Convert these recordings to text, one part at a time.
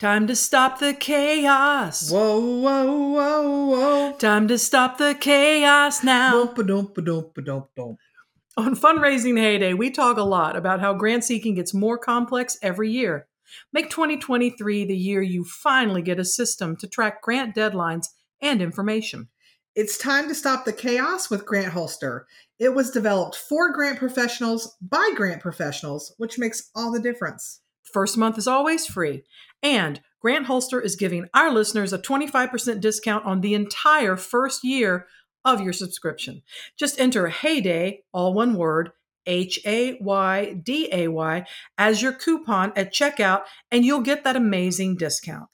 Time to stop the chaos. Whoa, whoa, whoa, whoa. Time to stop the chaos now. On Fundraising Heyday, we talk a lot about how grant seeking gets more complex every year. Make 2023 the year you finally get a system to track grant deadlines and information. It's time to stop the chaos with Grant Holster. It was developed for grant professionals by grant professionals, which makes all the difference. First month is always free. And Grant Holster is giving our listeners a 25% discount on the entire first year of your subscription. Just enter Heyday, all one word, H A Y D A Y, as your coupon at checkout, and you'll get that amazing discount.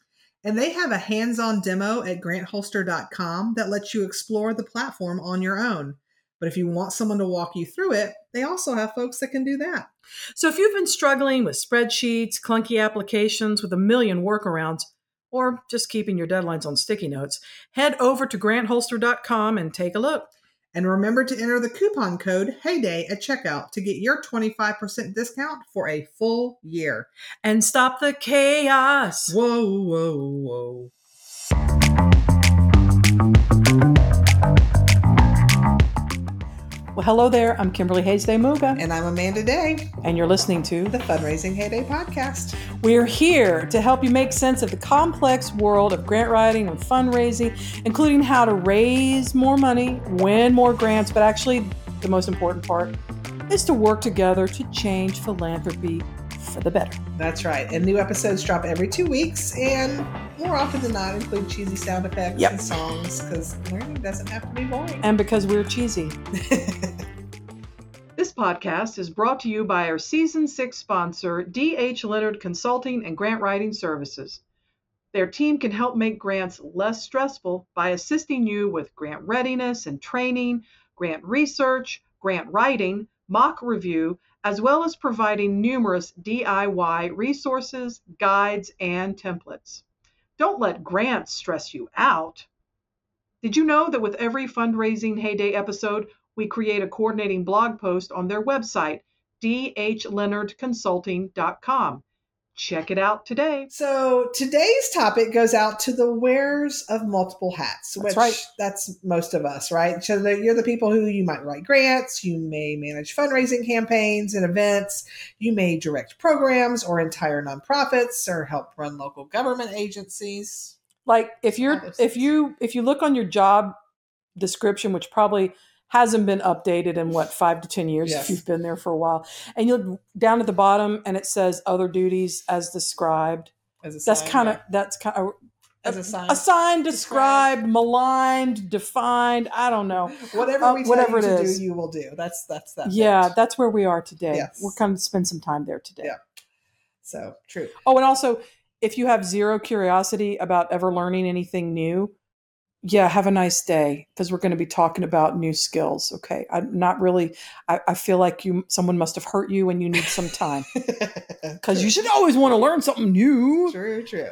And they have a hands on demo at grantholster.com that lets you explore the platform on your own. But if you want someone to walk you through it, they also have folks that can do that. So if you've been struggling with spreadsheets, clunky applications with a million workarounds, or just keeping your deadlines on sticky notes, head over to grantholster.com and take a look. And remember to enter the coupon code HEYDAY at checkout to get your 25% discount for a full year. And stop the chaos. Whoa, whoa, whoa. Well, hello there. I'm Kimberly Hays de Muga, And I'm Amanda Day, and you're listening to the Fundraising Heyday podcast. We're here to help you make sense of the complex world of grant writing and fundraising, including how to raise more money, win more grants, but actually, the most important part is to work together to change philanthropy for the better. That's right. And new episodes drop every two weeks, and more often than not include cheesy sound effects Yep. and songs because learning doesn't have to be boring. And because we're cheesy. This podcast is brought to you by our season six sponsor, D.H. Leonard Consulting and Grant Writing Services. Their team can help make grants less stressful by assisting you with grant readiness and training, grant research, grant writing, mock review, as well as providing numerous DIY resources, guides, and templates. Don't let grants stress you out. Did you know that with every fundraising heyday episode, we create a coordinating blog post on their website, dhleonardconsulting.com. Check it out today. So today's topic goes out to the wearers of multiple hats, That's which right. that's most of us, right? So the, you're the people who you might write grants, you may manage fundraising campaigns and events, you may direct programs or entire nonprofits or help run local government agencies. Like if you're if you if you look on your job description, which probably hasn't been updated in what five to ten years Yes. if you've been there for a while, and you'll down at the bottom and it says other duties as described. As That's kind of that's kind of as a sign. assigned, Described. described, maligned, defined. I don't know. Whatever uh, we tell whatever you it to is. do, you will do. That's that's that. Yeah, bit. that's where we are today. Yes. We're going to spend some time there today. Yeah. So true. Oh, and also, if you have zero curiosity about ever learning anything new, yeah, have a nice day because we're going to be talking about new skills. Okay, I'm not really. I, I feel like you someone must have hurt you and you need some time because you should always want to learn something new. True, true.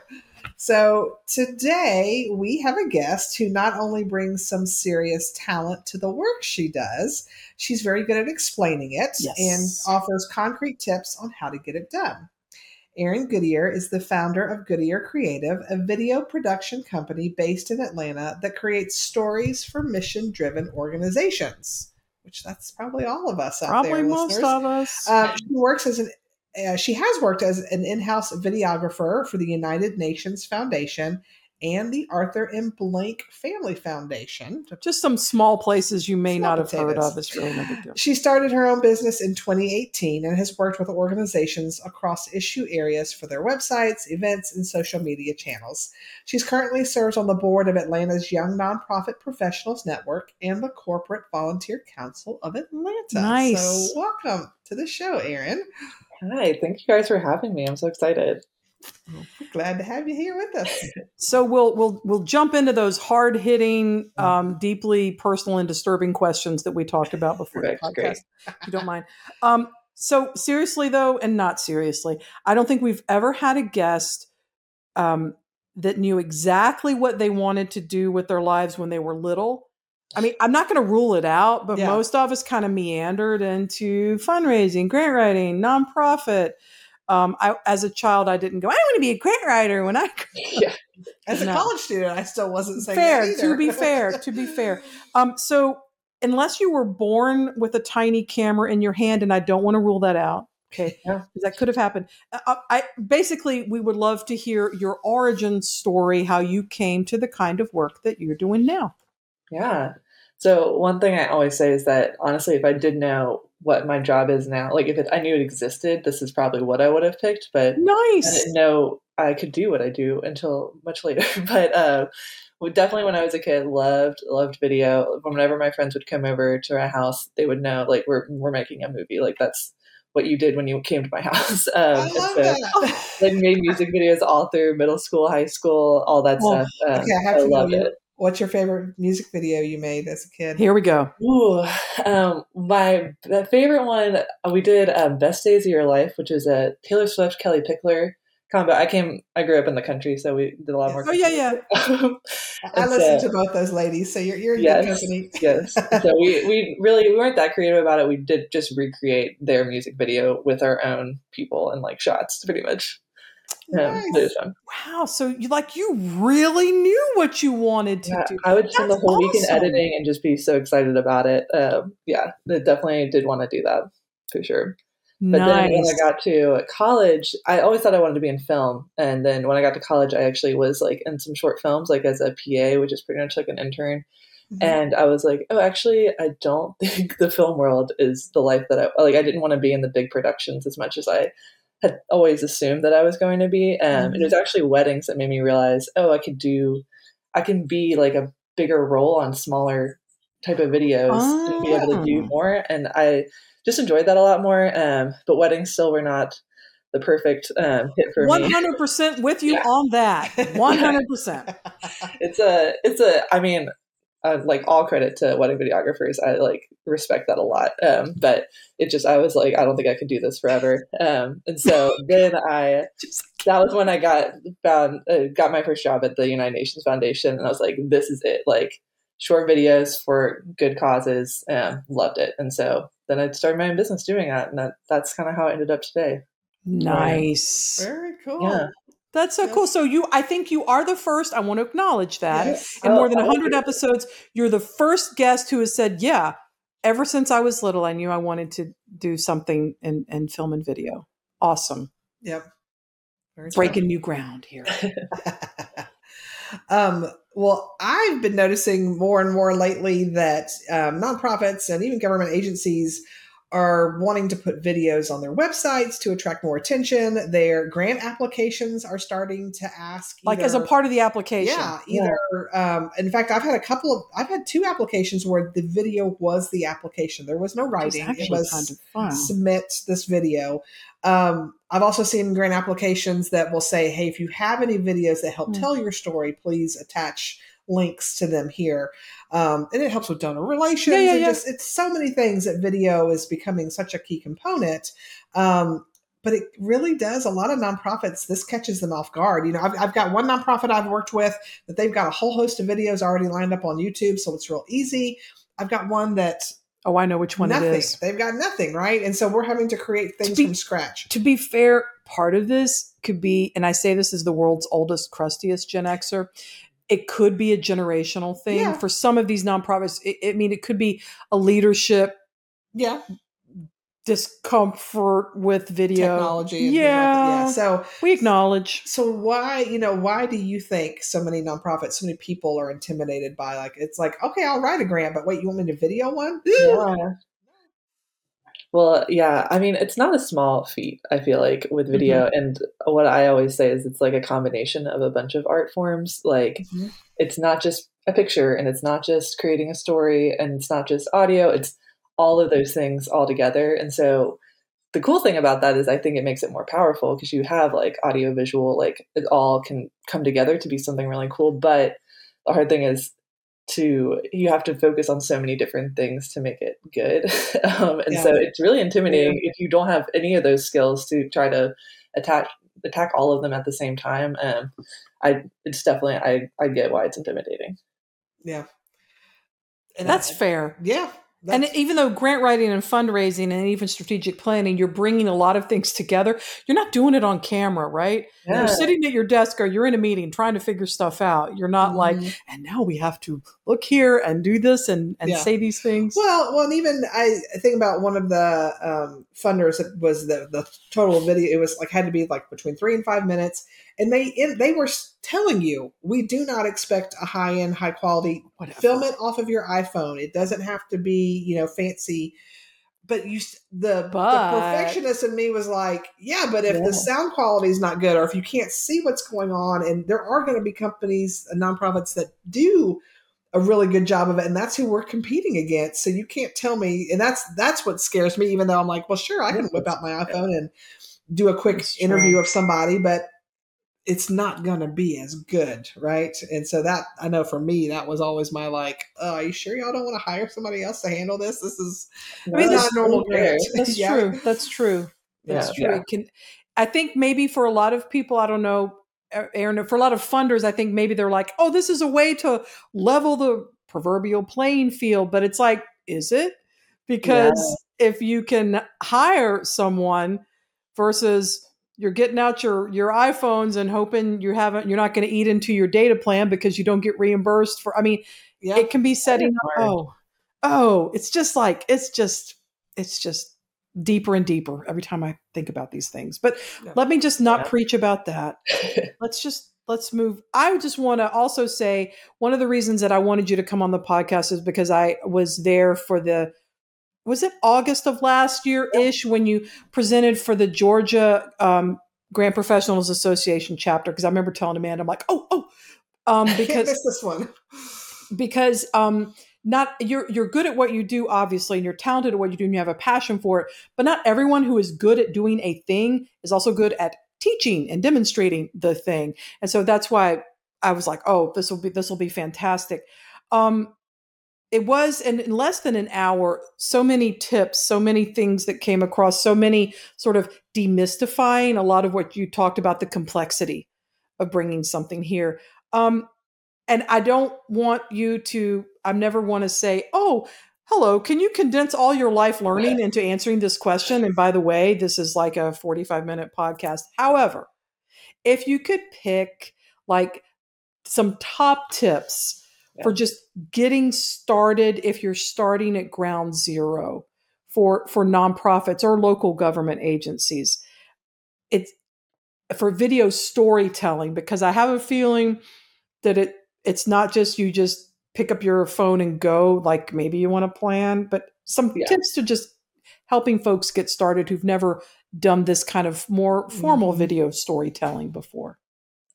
So today we have a guest who not only brings some serious talent to the work she does, she's very good at explaining it Yes. and offers concrete tips on how to get it done. Erin Goodier is the founder of Goodier Creative, a video production company based in Atlanta that creates stories for mission driven organizations, which that's probably all of us out Probably there. Probably most listeners. of us. Uh, she works as an uh, she has worked as an in-house videographer for the United Nations Foundation and the Arthur M. Blank Family Foundation. Just some small places you may Small not have heard of. It's really no big deal. She started her own business in 2018 and has worked with organizations across issue areas for their websites, events, and social media channels. She's currently serves on the board of Atlanta's Young Nonprofit Professionals Network and the Corporate Volunteer Council of Atlanta. Nice. So, welcome to the show, Erin. Hi, thank you guys for having me. I'm so excited. Glad to have you here with us. So we'll we'll we'll jump into those hard hitting, um, deeply personal and disturbing questions that we talked about before the podcast. If you don't mind. Um, so seriously though, and not seriously, I don't think we've ever had a guest um, that knew exactly what they wanted to do with their lives when they were little. I mean, I'm not going to rule it out, but Yeah. most of us kind of meandered into fundraising, grant writing, nonprofit, Um, I, as a child, I didn't go. I want to be a grant writer when I. Yeah. As a No. college student, I still wasn't saying fair. that To be fair. To be fair. Um, so unless you were born with a tiny camera in your hand, and I don't want to rule that out. Okay, Yeah. 'cause that could have happened. Uh, I basically we would love to hear your origin story, how you came to the kind of work that you're doing now. Yeah. So one thing I always say is that honestly, if I did know what my job is now, like if it, I knew it existed, this is probably what I would have picked. But I Nice. didn't know I could do what I do until much later. but uh, definitely when I was a kid, loved loved video. Whenever my friends would come over to our house, they would know like we're we're making a movie. Like that's what you did when you came to my house. Um, I love so, that. like made music videos all through middle school, high school, all that stuff. Um, okay, I have to loved it. What's your favorite music video you made as a kid? Here we go. Ooh, um, my the favorite one uh, we did um, "Best Days of Your Life," which is a Taylor Swift Kellie Pickler combo. I came, I grew up in the country, so we did a lot more. Oh yeah, yeah. I It's, listened uh, to both those ladies, so you're you're in Yes. good company. yes. So we we really we weren't that creative about it. We did just recreate their music video with our own people and like shots, pretty much. Nice. Wow. So you like you really knew what you wanted to Yeah, do. I would spend the whole weekend awesome. editing and just be so excited about it. Um, yeah, I definitely did want to do that for sure. But then when I got to college, I always thought I wanted to be in film. And then when I got to college, I actually was like in some short films, like as a PA, which is pretty much like an intern. Mhm. And I was like, oh, actually, I don't think the film world is the life that I like. I didn't want to be in the big productions as much as I had always assumed that I was going to be. Um, It was actually weddings that made me realize, oh, I could do, I can be like a bigger role on smaller type of videos and be able to do Oh. more. And I just enjoyed that a lot more. Um, but weddings still were not the perfect um, hit for One me. hundred percent with you Yeah. on that. One hundred percent. It's a, it's a, I mean, uh, like all credit to wedding videographers. I like respect that a lot. Um, but it just, I was like, I don't think I could do this forever. Um, and so then I, that was when I got found, uh, got my first job at the United Nations Foundation. And I was like, this is it. Like short videos for good causes. Um, loved it. And so then I started my own business doing that. And that, that's kind of how I ended up today. Nice. Very cool. Yeah. That's so Yes. cool. So you, I think you are the first. I want to acknowledge that. Yes. In Oh, more than thank hundred episodes, you're the first guest who has said, "Yeah, ever since I was little, I knew I wanted to do something in, in film and video." Awesome, Yep. Very breaking new ground here. um, well, I've been noticing more and more lately that um, nonprofits and even government agencies are wanting to put videos on their websites to attract more attention. Their grant applications are starting to ask, Like as a part of the application. Yeah, either. Um, in fact, I've had a couple of. I've had two applications where the video was the application. There was no writing. It was kind of fun. submit this video. Um, I've also seen grant applications that will say, "Hey, if you have any videos that help Hmm. tell your story, please attach links to them here." Um, and it helps with donor relations. Yeah, yeah, and yeah. just it's so many things that video is becoming such a key component. Um, but it really does a lot of nonprofits. This catches them off guard. You know, I've, I've got one nonprofit I've worked with that they've got a whole host of videos already lined up on YouTube, so it's real easy. I've got one that Oh, I know which one nothing. it is. They've got nothing, right? And so we're having to create things be- from scratch. To be fair, part of this could be, and I say this as the world's oldest, crustiest Gen Xer. It could be a generational thing Yeah. for some of these nonprofits. It, I mean, it could be a leadership Yeah, discomfort with video. technology. Yeah. yeah. So, We acknowledge. so why, you know, why do you think so many nonprofits, so many people are intimidated by like it's like, okay, I'll write a grant, but wait, you want me to video one? Yeah. Well, yeah. I mean, it's not a small feat, I feel like, with video. And what I always say is it's like a combination of a bunch of art forms. Like, Mhm. it's not just a picture and it's not just creating a story and it's not just audio. It's all of those things all together. And so the cool thing about that is I think it makes it more powerful because you have like audio visual, like it all can come together to be something really cool. But the hard thing is to you have to focus on so many different things to make it good um, and Yeah. so it's really intimidating if you don't have any of those skills to try to attack attack all of them at the same time um, i it's definitely i i get why it's intimidating Yeah. And That's I- fair. yeah. And even though grant writing and fundraising and even strategic planning, you're bringing a lot of things together. You're not doing it on camera, right? Yeah. You're sitting at your desk or you're in a meeting trying to figure stuff out. You're not mm-hmm. like, and now we have to look here and do this and, and yeah. say these things. Well, well, and even I think about one of the um, funders that was the the total video. It was like had to be like between three and five minutes, and they it, they were telling you we do not expect a high end, high quality. Whatever. Film it off of your iPhone. It doesn't have to be you know fancy. But you, the, but, the perfectionist in me was like, yeah, but if yeah. the sound quality is not good, or if you can't see what's going on, and there are going to be companies, uh, nonprofits that do a really good job of it and that's who we're competing against so you can't tell me and that's that's what scares me even though i'm like well sure i can whip out my iphone and do a quick interview of somebody but it's not going to be as good, right? And so that I know for me that was always my like, oh, are you sure y'all don't want to hire somebody else to handle this? This is I mean, not normal. That's yeah. true. That's true. That's yeah, true. Yeah. Can I think maybe for a lot of people, I don't know, Erin, for a lot of funders, I think maybe they're like, oh, this is a way to level the proverbial playing field, but it's like, is it? Because if you can hire someone versus you're getting out your your iPhones and hoping you haven't you're not going to eat into your data plan because you don't get reimbursed for I mean yep. it can be setting up oh oh it's just like it's just it's just deeper and deeper every time I think about these things but let me just not yeah. preach about that let's just let's move I just want to also say one of the reasons that I wanted you to come on the podcast is because I was there for the was it August of last year ish when you presented for the Georgia um, Grant Professionals Association chapter? Because I remember telling Amanda, I'm like, oh, oh, um, because this one because um, not you're you're good at what you do, obviously, and you're talented at what you do, and you have a passion for it. But not everyone who is good at doing a thing is also good at teaching and demonstrating the thing. And so that's why I was like, oh, this will be this will be fantastic. Um, it was in, in less than an hour so many tips so many things that came across so many sort of demystifying a lot of what you talked about the complexity of bringing something here. Um, and i don't want you to i never want to say oh hello can you condense all your life learning into answering this question? And by the way this is like a 45 minute podcast. However if you could pick like some top tips for just getting started if you're starting at ground zero for for nonprofits or local government agencies it's for video storytelling because i have a feeling that it it's not just you just pick up your phone and go like maybe you want to plan but some yeah. tips to just helping folks get started who've never done this kind of more formal mm-hmm. video storytelling before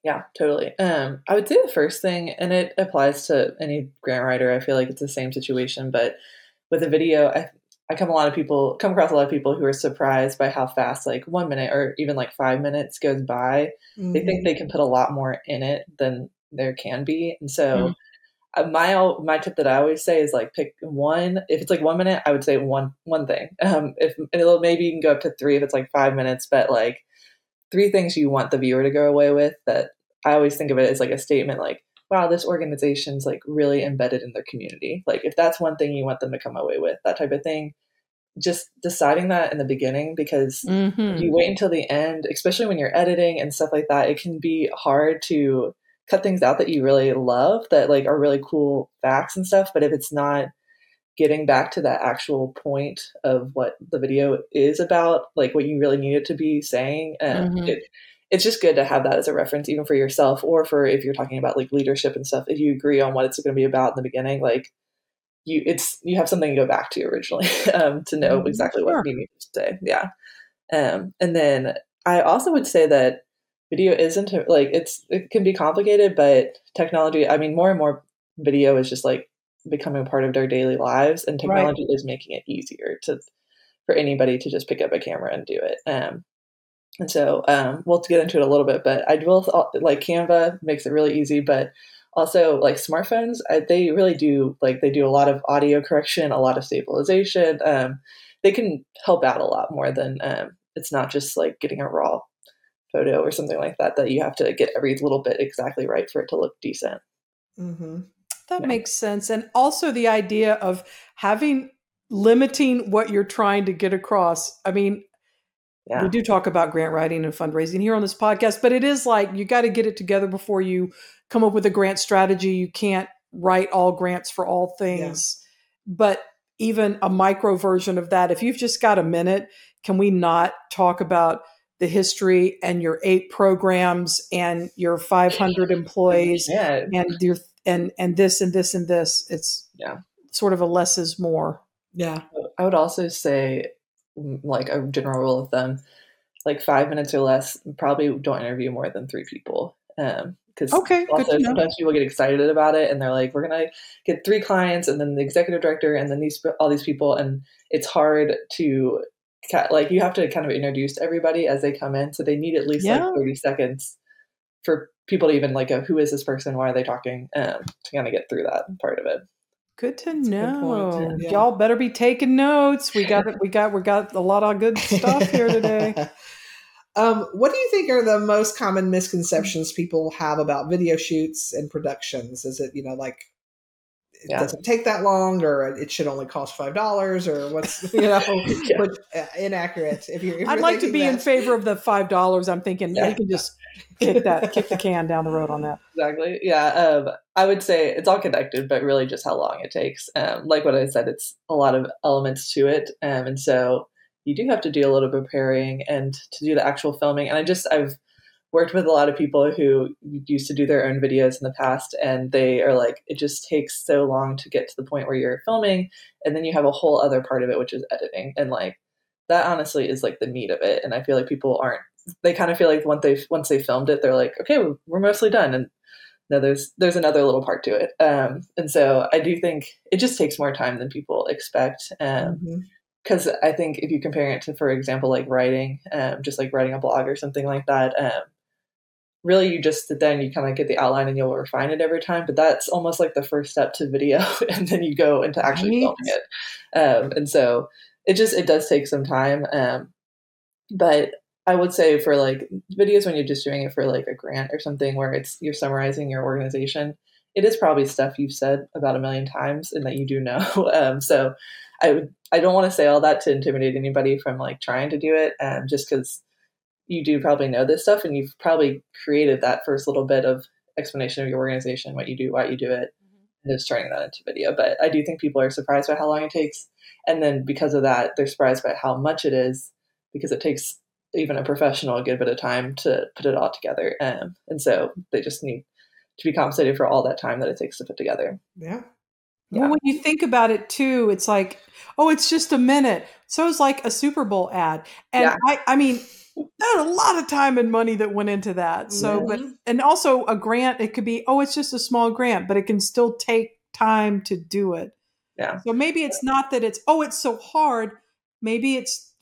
yeah, totally. Um, I would say the first thing, and it applies to any grant writer. I feel like it's the same situation, but with a video, I I come a lot of people come across a lot of people who are surprised by how fast like one minute or even like five minutes goes by. Mm-hmm. They think they mm-hmm. can put a lot more in it than there can be, and so. Mm-hmm. Uh, my my tip that I always say is like pick one. If it's like one minute, I would say one one thing. Um, if it'll maybe you can go up to three if it's like five minutes, but like three things you want the viewer to go away with that I always think of it as like a statement like, wow, this organization's like really embedded in their community. Like if that's one thing you want them to come away with, that type of thing. Just deciding that in the beginning because mm-hmm. you wait until the end, especially when you're editing and stuff like that, it can be hard to cut things out that you really love that like are really cool facts and stuff. But if it's not getting back to that actual point of what the video is about, like what you really need it to be saying. And mm-hmm. it, it's just good to have that as a reference, even for yourself or for if you're talking about like leadership and stuff. If you agree on what it's going to be about in the beginning, like you, it's you have something to go back to originally um, to know mm-hmm. exactly sure. what you need to say. Yeah, um, and then I also would say that video isn't like it's it can be complicated, but technology. I mean, more and more video is just like becoming a part of their daily lives and technology right. is making it easier to for anybody to just pick up a camera and do it um, and so um, we'll get into it a little bit but i will like canva makes it really easy but also like smartphones I, they really do like they do a lot of audio correction a lot of stabilization um, they can help out a lot more than um, it's not just like getting a raw photo or something like that that you have to get every little bit exactly right for it to look decent mm-hmm. That yeah. makes sense. And also the idea of having limiting what you're trying to get across. I mean, Yeah. we do talk about grant writing and fundraising here on this podcast, but it is like you got to get it together before you come up with a grant strategy. You can't write all grants for all things. But even a micro version of that, if you've just got a minute, can we not talk about the history and your eight programs and your 500 employees Yeah. and your and and this and this and this? It's Yeah. sort of a less is more. Yeah. I would also say, mm, like a general rule of thumb, like five minutes or less. Probably don't interview more than three people. Um, because Okay, good also to know. sometimes people get excited about it and they're like, "We're gonna get three clients, and then the executive director, and then these all these people," and it's hard to like you have to kind of introduce everybody as they come in, so they need at least Yeah. like thirty seconds for people to even like go, "Who is this person? Why are they talking?" Um, to kind of get through that part of it. Good to a good know. point, yeah. Y'all better be taking notes. We got it we got we got a lot of good stuff here today. um, what do you think are the most common misconceptions people have about video shoots and productions? Is it you know like it Yeah. doesn't take that long, or it should only cost five dollars, or what's you know Yeah. which, uh, inaccurate? If you're, if I'd you're like to thinking be in favor of the five dollars. I'm thinking Yeah. we can just kick that kick the can down the road on that. Exactly. Yeah. Um, I would say it's all connected, but really just how long it takes. Um, like what I said, it's a lot of elements to it. Um, and so you do have to do a little bit of preparing and to do the actual filming. And I just, I've worked with a lot of people who used to do their own videos in the past and they are like, it just takes so long to get to the point where you're filming. And then you have a whole other part of it, which is editing. And like, that honestly is like the meat of it. And I feel like people aren't they kind of feel like once they once they filmed it, they're like, okay, we're, mostly done, and no, there's there's another little part to it. Um, and so I do think it just takes more time than people expect. Um, Mhm. because I think if you compare it to, for example, like writing, um, just like writing a blog or something like that, um, really you just then you kind of get the outline and you'll refine it every time. But that's almost like the first step to video, and then you go into actually Right. filming it. Um, and so it just it does take some time. Um, but I would say for like videos when you're just doing it for like a grant or something where it's you're summarizing your organization, it is probably stuff you've said about a million times and that you do know. Um, so I would I don't want to say all that to intimidate anybody from like trying to do it, um, just because you do probably know this stuff and you've probably created that first little bit of explanation of your organization, what you do, why you do it, and just turning that into video. But I do think people are surprised by how long it takes, and then because of that, they're surprised by how much it is because it takes even a professional a good bit of time to put it all together. Um, and so they just need to be compensated for all that time that it takes to put together. Yeah. Yeah. Well, when you think about it too, it's like, oh, it's just a minute. So it's like a Super Bowl ad. And Yeah. I, I mean, there's a lot of time and money that went into that. So, but, Mhm. and also a grant, it could be, oh, it's just a small grant, but it can still take time to do it. Yeah. So maybe it's not that it's, oh, it's so hard. Maybe it's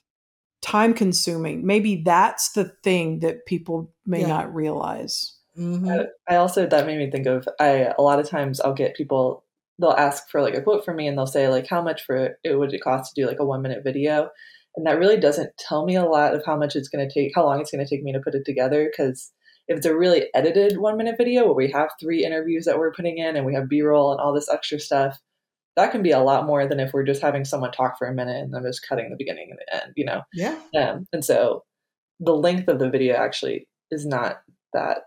time consuming. Maybe that's the thing that people may Yeah. not realize. Mhm. I also that made me think of I a lot of times I'll get people they'll ask for like a quote from me and they'll say like how much for it would it cost to do like a one minute video and that really doesn't tell me a lot of how much it's going to take how long it's going to take me to put it together because if it's a really edited one minute video where we have three interviews that we're putting in and we have b-roll and all this extra stuff that can be a lot more than if we're just having someone talk for a minute and then just cutting the beginning and the end you know Yeah. um, and so the length of the video actually is not that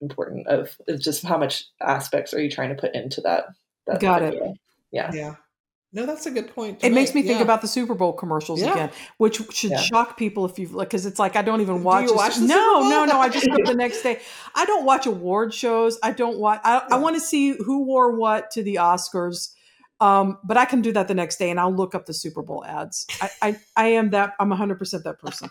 important of it's just how much aspects are you trying to put into that, that Got it. yeah Yeah. No, that's a good point. It makes me think Yeah. about the Super Bowl commercials Yeah. again, which should Yeah. shock people if you've like, because it's like I don't even watch. watch the no, Super Bowl? no, no. I just go the next day. I don't watch award shows. I don't watch. I, I want to see who wore what to the Oscars, um, but I can do that the next day, and I'll look up the Super Bowl ads. I, I, I am that. I'm 100 percent that person.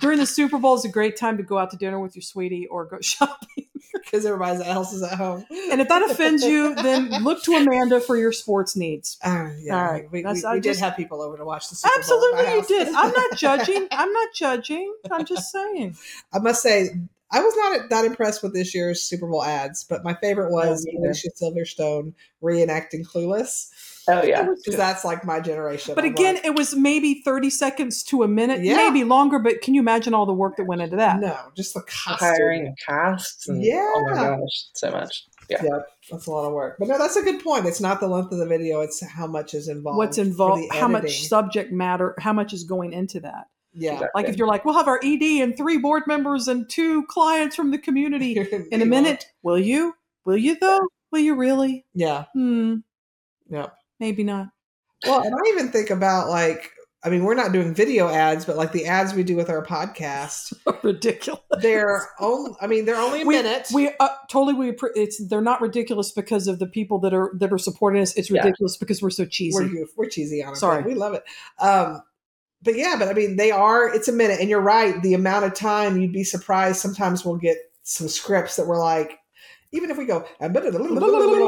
During the Super Bowl is a great time to go out to dinner with your sweetie or go shopping. because everybody else is at home. And if that offends you, then look to Amanda for your sports needs. Uh, yeah, All right. we, we, we did just- have people over to watch the Super Bowl. Absolutely, you did. I'm not judging. I'm not judging. I'm just saying. I must say, I was not that impressed with this year's Super Bowl ads, but my favorite was Me neither. Alicia Silverstone reenacting Clueless oh yeah because that's like my generation. But I'm again, like, it was maybe 30 seconds to a minute, Yeah. maybe longer. But can you imagine all the work that went into that? no, just the costume. hiring casts and oh my Yeah. gosh so much Yeah. Yep, that's a lot of work. But no, that's a good point. It's not the length of the video; it's how much is involved. What's involved? How much subject matter? How much is going into that? Yeah. Exactly. Like if you're like, we'll have our ED and three board members and two clients from the community in a You minute. Will you? Will you though? Will you really? Yeah. Hmm. Yeah. Maybe not. Well, and I even think about like, I mean, we're not doing video ads, but like the ads we do with our podcast, are Ridiculous. they're only. I mean, they're only a we, minute. We uh, totally we appre- it's they're not ridiculous because of the people that are that are supporting us. It's Yeah. ridiculous because we're so cheesy. we're we're cheesy on it. Sorry. we love it. Um, but yeah, but I mean, they are. It's a minute, and you're right. The amount of time you'd be surprised. Sometimes we'll get some scripts that we're like, even if we go,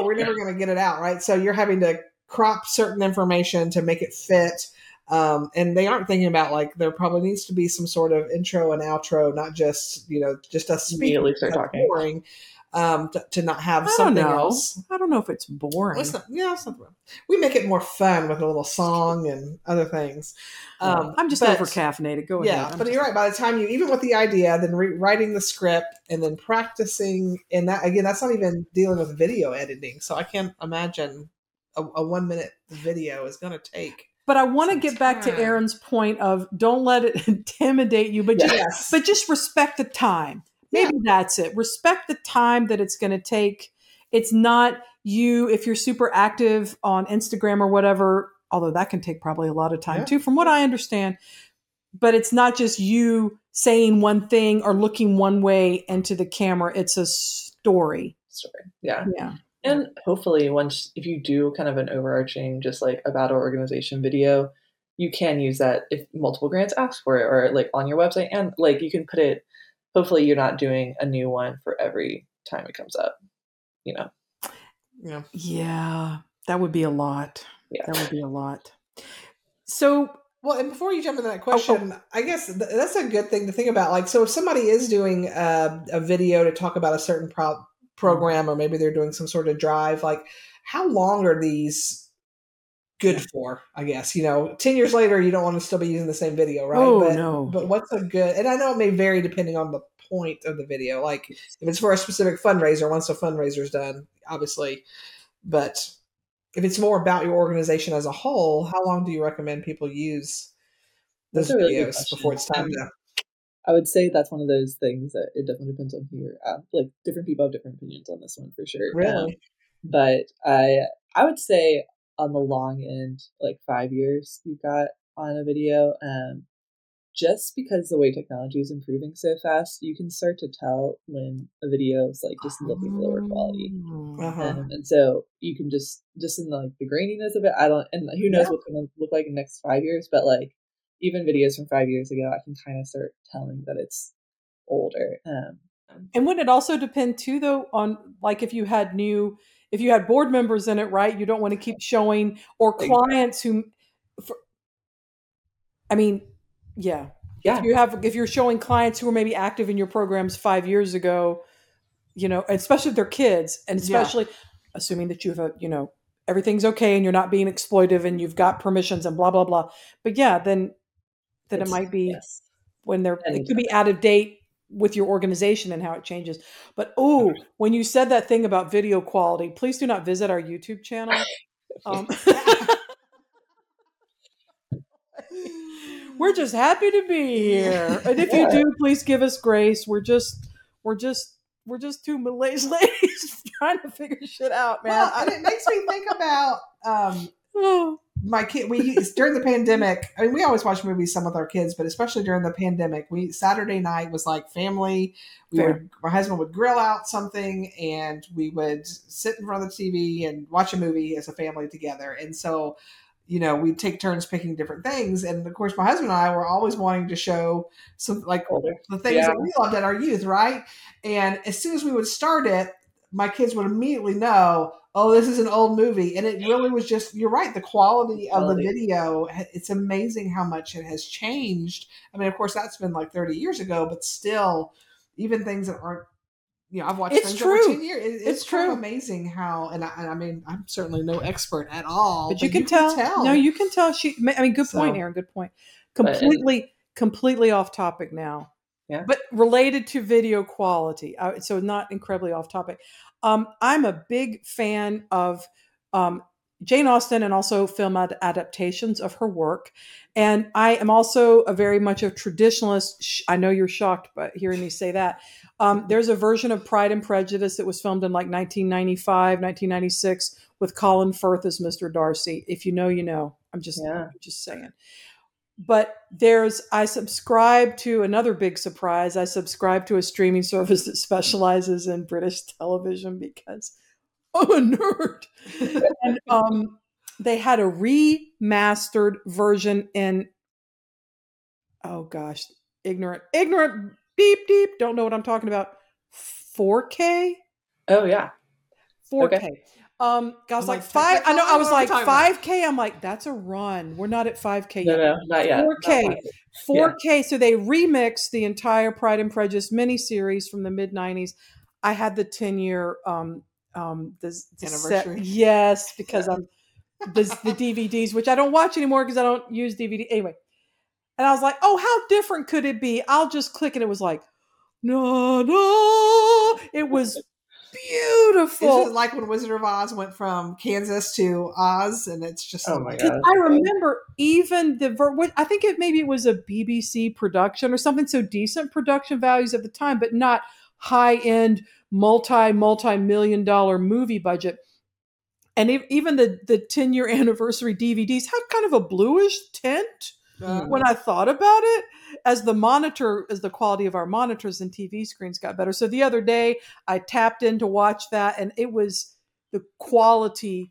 we're never going to get it out, right? So you're having to crop certain information to make it fit. Um, and they aren't thinking about like there probably needs to be some sort of intro and outro, not just you know just us speaking. Immediately start talking. boring um, to, to not have I something know. else. I don't know if it's boring. It's not, yeah, it's not, we make it more fun with a little song and other things. Um, I'm just but- over caffeinated. Go Yeah, ahead. I'm but you're right. By the time you, even with the idea, then re- writing the script and then practicing, and that again, that's not even dealing with video editing. So I can't imagine a, a one minute video is going to take. But I want to get back to. Erin's point of don't let it intimidate you, but just Yes, but just respect the time. Maybe that's it. Respect the time that it's going to take. It's not you if you're super active on Instagram or whatever, although that can take probably a lot of time Yeah. too, from what I understand. But it's not just you saying one thing or looking one way into the camera. It's a story. Story. Yeah. Yeah. And hopefully, once if you do kind of an overarching, just like about our organization video, you can use that if multiple grants ask for it, or like on your website, and like you can put it. Hopefully, you're not doing a new one for every time it comes up. You know. yeah. Yeah. That would be a lot. Yeah. That would be a lot. So Well, and before you jump into that oh. oh. question, I guess th- that's a good thing to think about. Like, so if somebody is doing a, a video to talk about a certain pro- mm-hmm. program, or maybe they're doing some sort of drive, like, how long are these good for? I guess you know, ten years later, you don't want to still be using the same video, right? Oh, but, no. But what's a good? And I know it may vary depending on the point of the video. Like, if it's for a specific fundraiser, once the fundraiser's done, obviously, but if it's more about your organization as a whole, how long do you recommend people use those a really videos before it's time Um, to? I would say that's one of those things that it definitely depends on who you're at. Like different people have different opinions on this one for sure. Um, but I I would say on the long end, like five years you've got on a video. Um, just because the way technology is improving so fast, you can start to tell when a video is like just looking lower quality. Uh-huh. Um, and so you can just just in the, like the graininess of it. I don't, and who knows Yeah. what's going to look like in the next five years. But like even videos from five years ago, I can kind of start telling that it's older. Um, And wouldn't it also depend too, though, on like if you had new, if you had board members in it, right? You don't want to keep showing or clients who, for, I mean, yeah, yeah, if you have if you're showing clients who were maybe active in your programs five years ago, you know, especially if they're kids, and Yeah. especially assuming that you have a, you know, everything's okay and you're not being exploitive and you've got permissions and blah blah blah. But yeah, then then it might be yes. when they're And- it could be out of date with your organization and how it changes. But oh, when you said that thing about video quality, please do not visit our YouTube channel. Um, we're just happy to be here, and if you do, please give us grace. We're just, we're just, we're just two middle-aged ladies trying to figure shit out, man. Well, and it makes me think about um, my kid. We during the pandemic. I mean, we always watch movies some with our kids, but especially during the pandemic, we Saturday night was like family. We Fair. would my husband would grill out something, and we would sit in front of the TV and watch a movie as a family together. And so, you know, we'd take turns picking different things. And of course, my husband and I were always wanting to show some like the things Yeah. that we loved at our youth, right? And as soon as we would start it, my kids would immediately know, oh, this is an old movie. And it really was just, you're right, the quality of the video, it's amazing how much it has changed. I mean, of course, that's been like 30 years ago, but still, even things that aren't, you know, I've watched It's things true. over 10 years. It- it's It's true. amazing how, and I, and I mean, I'm certainly no expert at all, but you can, tell. No, you can tell. She. I mean, good point, So- Erin. Good point. But- uh, Completely, completely off topic now. Yeah. But related to video quality, uh, so not incredibly off topic. Um, I'm a big fan of um, Jane Austen and also film ad- adaptations of her work. And I am also a very much a traditionalist. I know you're shocked by hearing me say that. Um, there's a version of Pride and Prejudice that was filmed in like 1995, 1996 with Colin Firth as Mr. Darcy. If you know, you know. I'm just, Yeah. I'm just saying. But there's, I subscribe to another big surprise. I subscribe to a streaming service that specializes in British television because I'm a nerd. and um, they had a remastered version in, oh gosh, ignorant, ignorant, beep, deep, don't know what I'm talking about. 4K? Oh yeah. 4K. Okay. Um, I was I'm like like, five. I know. I was what are we like 5K. I'm like, that's a run. We're not at 5K No, yet. no, not yet. 4K. 4K. So they remixed the entire Pride and Prejudice miniseries from the mid 90s. I had the 10 year um um the, the set- Anniversary? yes, because I'm the, the DVDs, which I don't watch anymore because I don't use DVD anyway. And I was like, oh, how different could it be? I'll just click, and it was like, no, no. It was It's beautiful. just like when Wizard of Oz went from Kansas to Oz, and it's just Oh my god. I remember even the ver- I think it maybe it was a BBC production or something so decent production values at the time, but not high end multi multi million dollar movie budget. And even the the ten year anniversary DVDs had kind of a bluish tint Uh, when I thought about it. As the monitor, as the quality of our monitors and TV screens got better. So the other day I tapped in to watch that, and it was the quality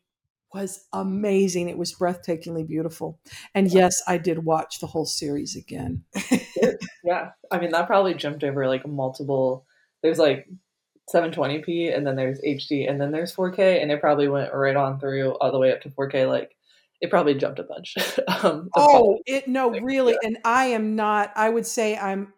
was amazing. It was breathtakingly beautiful. And yes, I did watch the whole series again. Yeah. I mean, that probably jumped over like multiple. There's like 720p, and then there's HD, and then there's 4K, and it probably went right on through all the way up to 4K. Like, it probably jumped a bunch. um, of Oh, it no, Like, really. And I am not, I would say I'm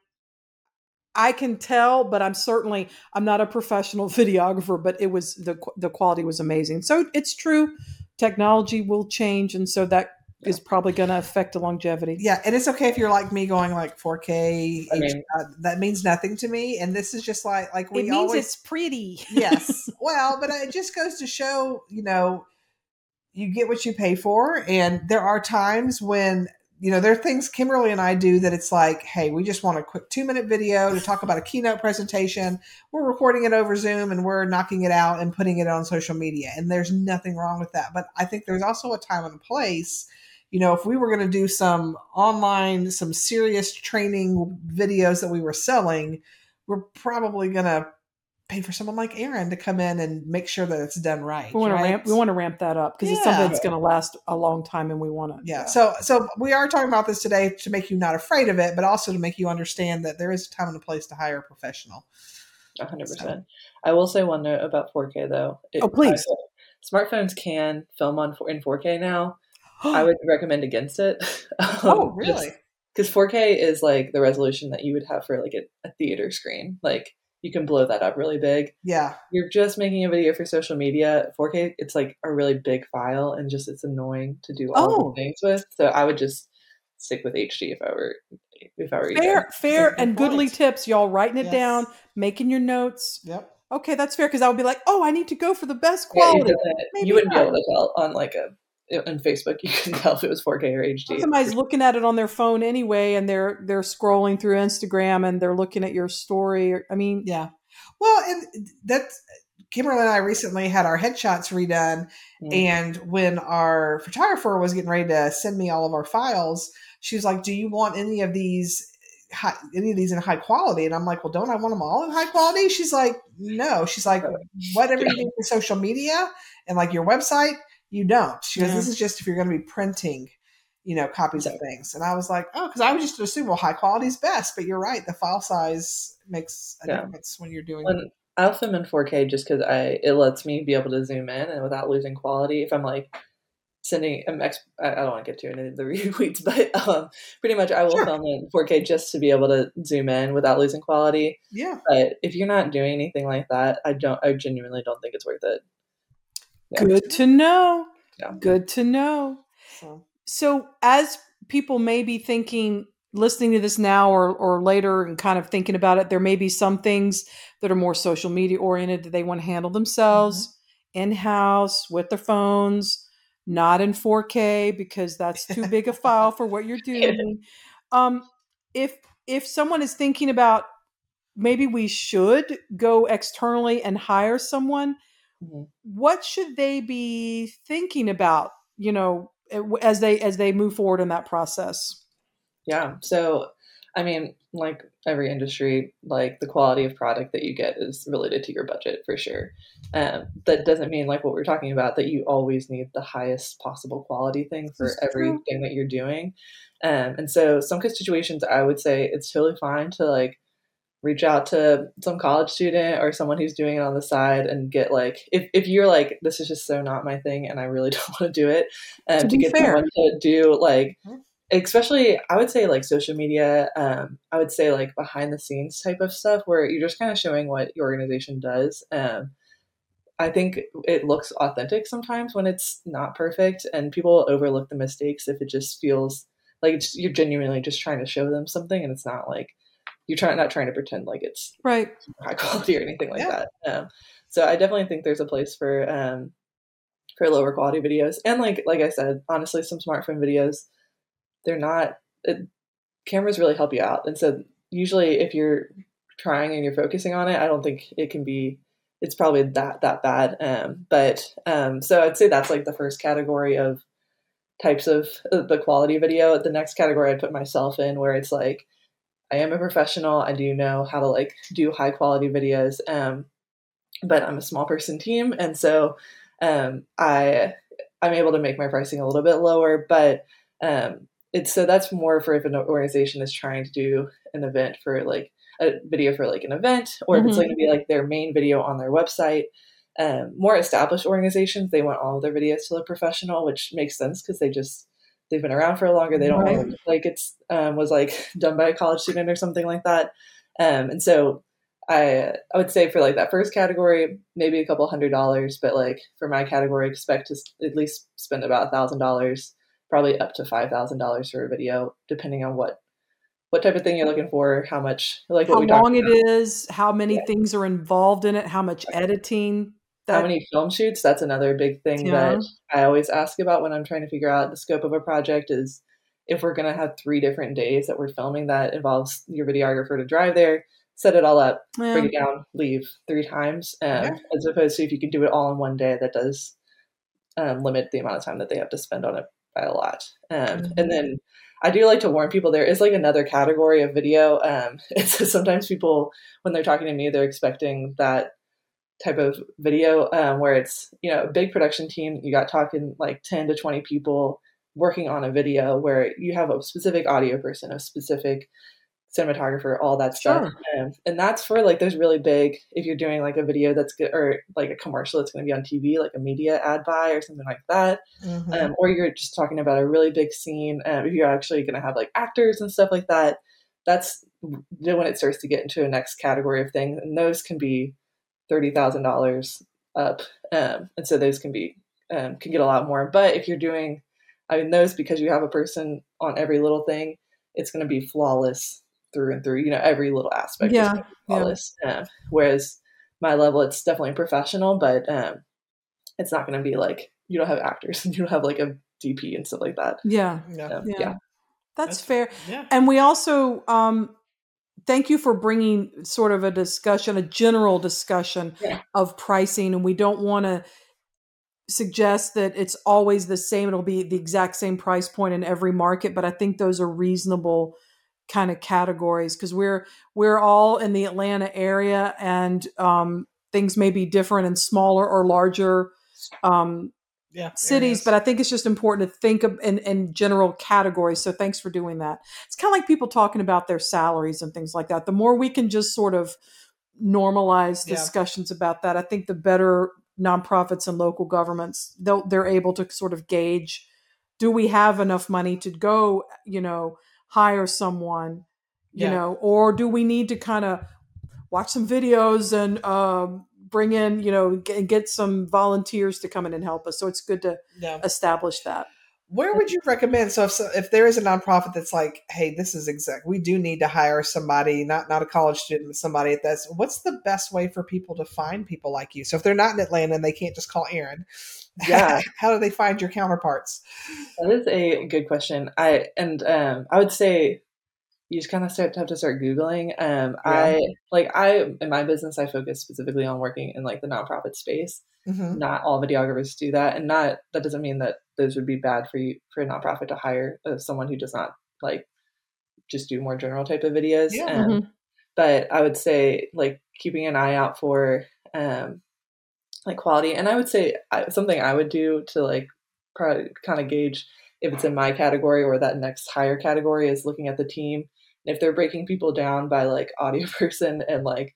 I can tell, but I'm certainly I'm not a professional videographer, but it was the the quality was amazing. So it's true technology will change and so that is probably going to affect the longevity. yeah, and it's okay if you're like me going like 4K. I mean- uh, that means nothing to me, and this is just like like we it means always it's pretty. yes. Well, but it just goes to show, you know, you get what you pay for. And there are times when, you know, there are things Kimberly and I do that it's like, hey, we just want a quick two minute video to talk about a keynote presentation. We're recording it over Zoom and we're knocking it out and putting it on social media. And there's nothing wrong with that. But I think there's also a time and a place. You know, if we were going to do some online, some serious training videos that we were selling, we're probably going to pay for someone like Erin to come in and make sure that it's done right. We want right? to ramp we want to ramp that up because it's something that's going to last a long time and we want to yeah. So so we are talking about this today to make you not afraid of it, but also to make you understand that there is a time and a place to hire a professional. 100%. I will say one note about 4K though. It- Oh, please. I- smartphones can film on four- in 4K now. I would recommend against it. Um, oh, really? Because 4K is like the resolution that you would have for like a, a theater screen. Like you can blow that up really big. Yeah. You're just making a video for social media. 4K, it's like a really big file and just it's annoying to do all Oh. the things with. So I would just stick with HD if I were if I were you. fair fair Good and goodly tips y'all writing it Yes. down making your notes Yep. okay that's fair because i would be like oh i need to go for the best Yeah, you, quality couldn't- Maybe you wouldn't not. be able to tell on like a on Facebook. You can tell if it was 4K or HD. somebody's looking at it on their phone anyway and they're they're scrolling through instagram and they're looking at your story i mean Yeah. Well, and that's Kimberly and I recently had our headshots redone, Mm. and when our photographer was getting ready to send me all of our files, she was like, "Do you want any of these?" High, any of these in high quality and i'm like well don't i want them all in high quality she's like no she's like whatever you need for social media and like your website you don't she goes Yeah. this is just if you're going to be printing you know copies of things and i was like oh because i would just assume well high quality is best but you're right the file size makes a Yeah. difference when you're doing When I'll film in 4K just because I it lets me be able to zoom in and without losing quality. If I'm like sending, I'm ex- I don't want to get too into the retweets, but um, pretty much I will Sure. film in 4K just to be able to zoom in without losing quality. yeah But if you're not doing anything like that, I don't. I genuinely don't think it's worth it. Yeah. good to know Yeah. good to know so so as people may be thinking listening to this now or or later and kind of thinking about it, there may be some things that are more social media oriented that they want to handle themselves Mm-hmm. in house with their phones, not in 4K because that's too big a file for what you're doing. Um, if if someone is thinking about maybe we should go externally and hire someone, Mhm. what should they be thinking about? You know, as they as they move forward in that process. Yeah. So, I mean, like every industry, like the quality of product that you get is related to your budget for sure. Um, that doesn't mean like what we're talking about that you always need the highest possible quality thing for This is true. everything that you're doing. Um, and so, some situations, I would say it's totally fine to like reach out to some college student or someone who's doing it on the side and get like if, if you're like this is just so not my thing and i really don't want to do it um, To to, get fair. someone to do like especially i would say like social media um, i would say like behind the scenes type of stuff where you're just kind of showing what your organization does um, i think it looks authentic sometimes when it's not perfect and people overlook the mistakes if it just feels like it's, you're genuinely just trying to show them something and it's not like you're trying not trying to pretend like it's Right. high quality or anything like Yeah. that. Um, so I definitely think there's a place for um, for lower quality videos, and like like I said, honestly, some smartphone videos, they're not. It, cameras really help you out, and so usually if you're trying and you're focusing on it, I don't think it can be. It's probably that that bad. Um, but um, so I'd say that's like the first category of types of the quality video. The next category I'd put myself in, where it's like I am a professional. I do know how to like do high quality videos. Um, but I'm a small person team, and so um, I I'm able to make my pricing a little bit lower. But um, it's so that's more for if an organization is trying to do an event for like a video for like an event, or if it's Mhm. going to be like their main video on their website. Um, more established organizations, they want all of their videos to look professional, which makes sense because they just they've been around for a longer. They don't to look like it's um, was like done by a college student or something like that. Um, and so I I would say for like that first category, maybe a couple hundred dollars, but like for my category, expect to at least spend about a thousand dollars, probably up to five thousand dollars for a video, depending on what what type of thing you're looking for, how much like what How long it is, how many Yeah. things are involved in it, how much editing. How many film shoots. That's another big thing Yeah. that I always ask about when I'm trying to figure out the scope of a project is if we're going to have three different days that we're filming that involves your videographer to drive there, set it all up, yeah. bring it down, leave three times, um, Yeah. as opposed to if you can do it all in one day, that does um, limit the amount of time that they have to spend on it by a lot. Um, Mhm. And then I do like to warn people there is like another category of video. Um, it's sometimes people when they're talking to me, they're expecting that type of video um, where it's you know a big production team. You got talking like ten to twenty people working on a video where you have a specific audio person, a specific cinematographer, all that stuff. Um, and that's for like those really big, if you're doing like a video that's good or like a commercial that's going to be on TV, like a media ad buy or something like that. Mhm. Um, or you're just talking about a really big scene. Um, if you're actually going to have like actors and stuff like that, that's when it starts to get into a next category of things. And those can be $30,000 up. Um, and so those can be, um, can get a lot more. But if you're doing, I mean, those because you have a person on every little thing, it's going to be flawless through and through. You know, every little aspect Yeah, is gonna be yeah. flawless. Um, whereas my level, it's definitely professional, but um, it's not going to be like you don't have actors and you don't have like a DP and stuff like that. Yeah. Yeah. Um, Yeah. yeah. That's, That's- fair. Yeah. And we also um, thank you for bringing sort of a discussion, a general discussion Yeah. of pricing. And we don't want to suggest that it's always the same. It'll be the exact same price point in every market, but I think those are reasonable kind of categories because we're we're all in the Atlanta area and um, things may be different in smaller or larger um, Yeah. cities, but I think it's just important to think of in, in general categories. So thanks for doing that. It's kind of like people talking about their salaries and things like that. The more we can just sort of normalize Yeah. discussions about that, I think the better nonprofits and local governments they'll, they're able to sort of gauge: Do we have enough money to go, you know, hire someone, you Yeah. know, or do we need to kind of watch some videos and um, bring in, you know, get, get some volunteers to come in and help us? So it's good to yeah. establish that. Where would you recommend? So, if so, if there is a nonprofit that's like, hey, this is exact, we do need to hire somebody, not not a college student, but somebody at this. What's the best way for people to find people like you? So, if they're not in Atlanta and they can't just call Erin, Yeah. how do they find your counterparts? That is a good question. I and um, I would say you just kind of start to have to start googling. Um, I like I in my business I focus specifically on working in like the nonprofit space. hmm Not all videographers do that, and not that doesn't mean that those would be bad for you for a nonprofit to hire uh, someone who does not like just do more general type of videos. Yeah. Um, Mhm. But I would say like keeping an eye out for um, like quality, and I would say I, something I would do to like kind of gauge if it's in my category or that next higher category is looking at the team. And if they're breaking people down by like audio person and like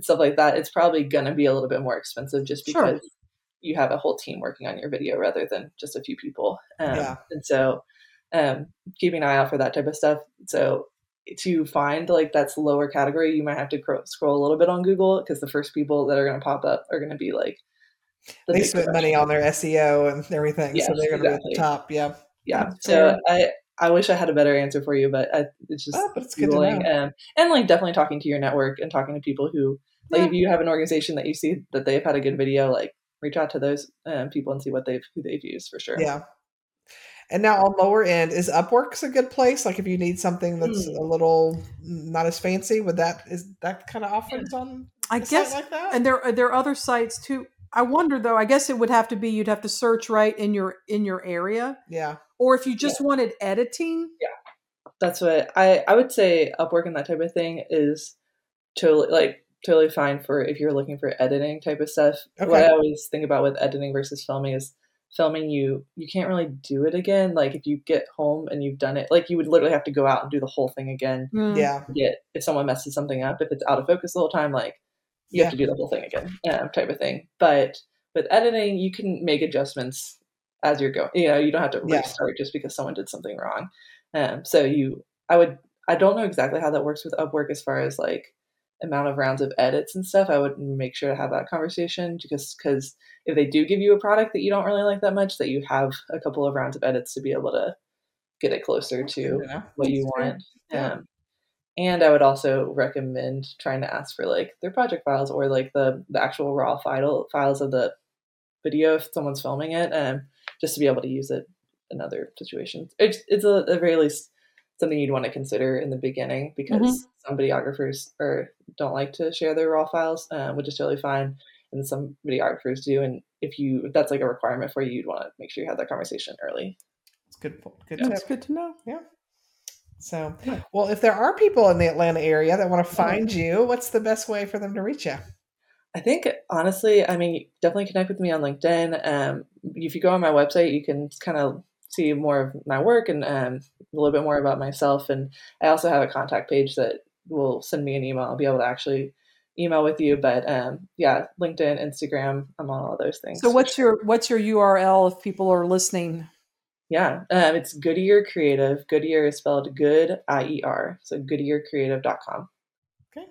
stuff like that, it's probably gonna be a little bit more expensive just Sure. because you have a whole team working on your video rather than just a few people. Um, Yeah. And so um, keeping an eye out for that type of stuff. So to find like that's lower category, you might have to cro- scroll a little bit on Google because the first people that are going to pop up are going to be like the They spent money on their SEO and everything, so they're going to exactly. be at the top. Yeah. yeah so i i wish i had a better answer for you but I, it's just Oh, but it's good to Googling know. and, and like definitely talking to your network and talking to people who like Yeah. if you have an organization that you see that they've had a good video like reach out to those um, people and see what they've who they've used for sure Yeah. And now on lower end, is Upwork's a good place? Like if you need something that's Hmm. a little not as fancy, would that is that kind of offerings on I guess, like that? and there are there are other sites too. I wonder though. I guess it would have to be you'd have to search right in your in your area, yeah. Or if you just wanted editing. Yeah, that's what i i would say upwork and that type of thing is totally like totally fine for if you're looking for editing type of stuff what i always think about with editing versus filming is filming you you can't really do it again like if you get home and you've done it like you would literally have to go out and do the whole thing again Mm. Yeah. get if someone messes something up if it's out of focus the whole time like you Yeah. have to do the whole thing again um, type of thing but with editing you can make adjustments as you're going you know you don't have to Yeah. restart just because someone did something wrong um, so you i would i don't know exactly how that works with upwork as far as like amount of rounds of edits and stuff i would make sure to have that conversation because because if they do give you a product that you don't really like that much that you have a couple of rounds of edits to be able to get it closer to what you want. Yeah. Um, and I would also recommend trying to ask for like their project files or like the the actual raw file files of the video if someone's filming it, um, just to be able to use it in other situations. It's it's a, at the very least something you'd want to consider in the beginning because Mhm. some videographers or don't like to share their raw files, um, which is totally fine. And some videographers do, and if you if that's like a requirement for you, you'd want to make sure you have that conversation early. It's good. Good That's tip. good to know. Yeah. So, Yeah. well, if there are people in the Atlanta area that want to find you, what's the best way for them to reach you? I think honestly, I mean, definitely connect with me on LinkedIn. Um, if you go on my website, you can kind of see more of my work and um, a little bit more about myself. And I also have a contact page that will send me an email. I'll be able to actually email with you. But um, yeah, LinkedIn, Instagram, I'm on all those things. So what's your what's your URL if people are listening? Yeah, um, it's Goodier Creative. Goodier is spelled good, I E R. So goodiercreative.com. Okay,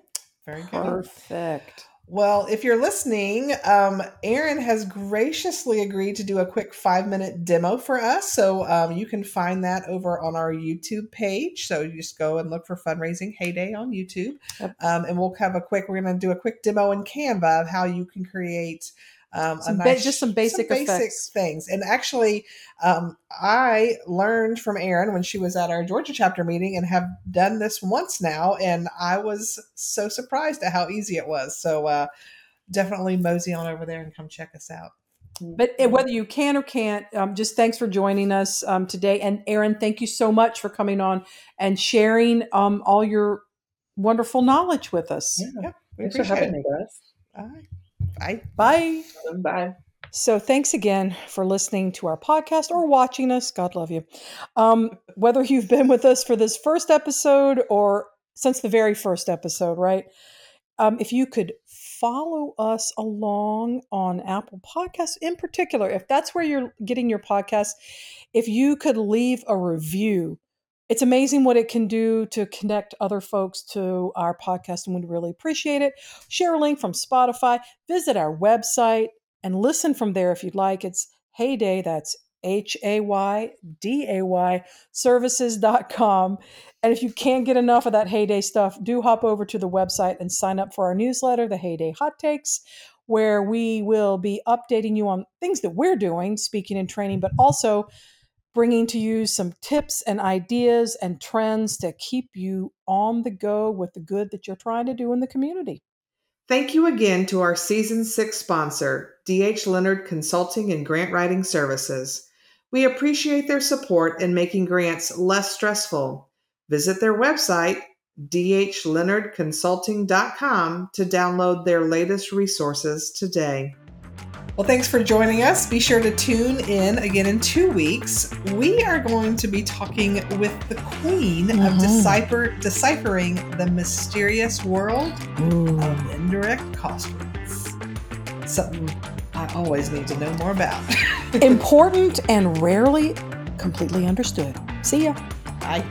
very good. Perfect. Well, if you're listening, um, Erin has graciously agreed to do a quick five minute demo for us. So um, you can find that over on our YouTube page. So you just go and look for Fundraising Heyday on YouTube. Yep. Um, and we'll have a quick, we're going to do a quick demo in Canva of how you can create. Um, Some ba- just some basic effects. things. And actually, um, I learned from Erin when she was at our Georgia chapter meeting and have done this once now. And I was so surprised at how easy it was. So uh, definitely mosey on over there and come check us out. But uh, whether you can or can't, um, just thanks for joining us um, today. And Erin, thank you so much for coming on and sharing um, all your wonderful knowledge with us. Yeah. We Thanks for appreciate having it. me, guys. All right. Bye. Bye. Bye. So thanks again for listening to our podcast or watching us. God love you. Um, whether you've been with us for this first episode or since the very first episode, right? Um, if you could follow us along on Apple Podcasts in particular, if that's where you're getting your podcast, if you could leave a review, it's amazing what it can do to connect other folks to our podcast, and we'd really appreciate it. Share a link from Spotify, visit our website, and listen from there if you'd like. It's Heyday, that's H A Y D A Y services.com. And if you can't get enough of that heyday stuff, do hop over to the website and sign up for our newsletter, the Heyday Hot Takes, where we will be updating you on things that we're doing, speaking and training, but also bringing to you some tips and ideas and trends to keep you on the go with the good that you're trying to do in the community. Thank you again to our season six sponsor, DH Leonard Consulting and Grant Writing Services. We appreciate their support in making grants less stressful. Visit their website, dhleonardconsulting.com, to download their latest resources today. Well, thanks for joining us. Be sure to tune in again in two weeks. We are going to be talking with the queen of Mhm. decipher, deciphering the mysterious world of indirect cost rates. Something I always need to know more about. Important and rarely completely understood. See ya. Bye.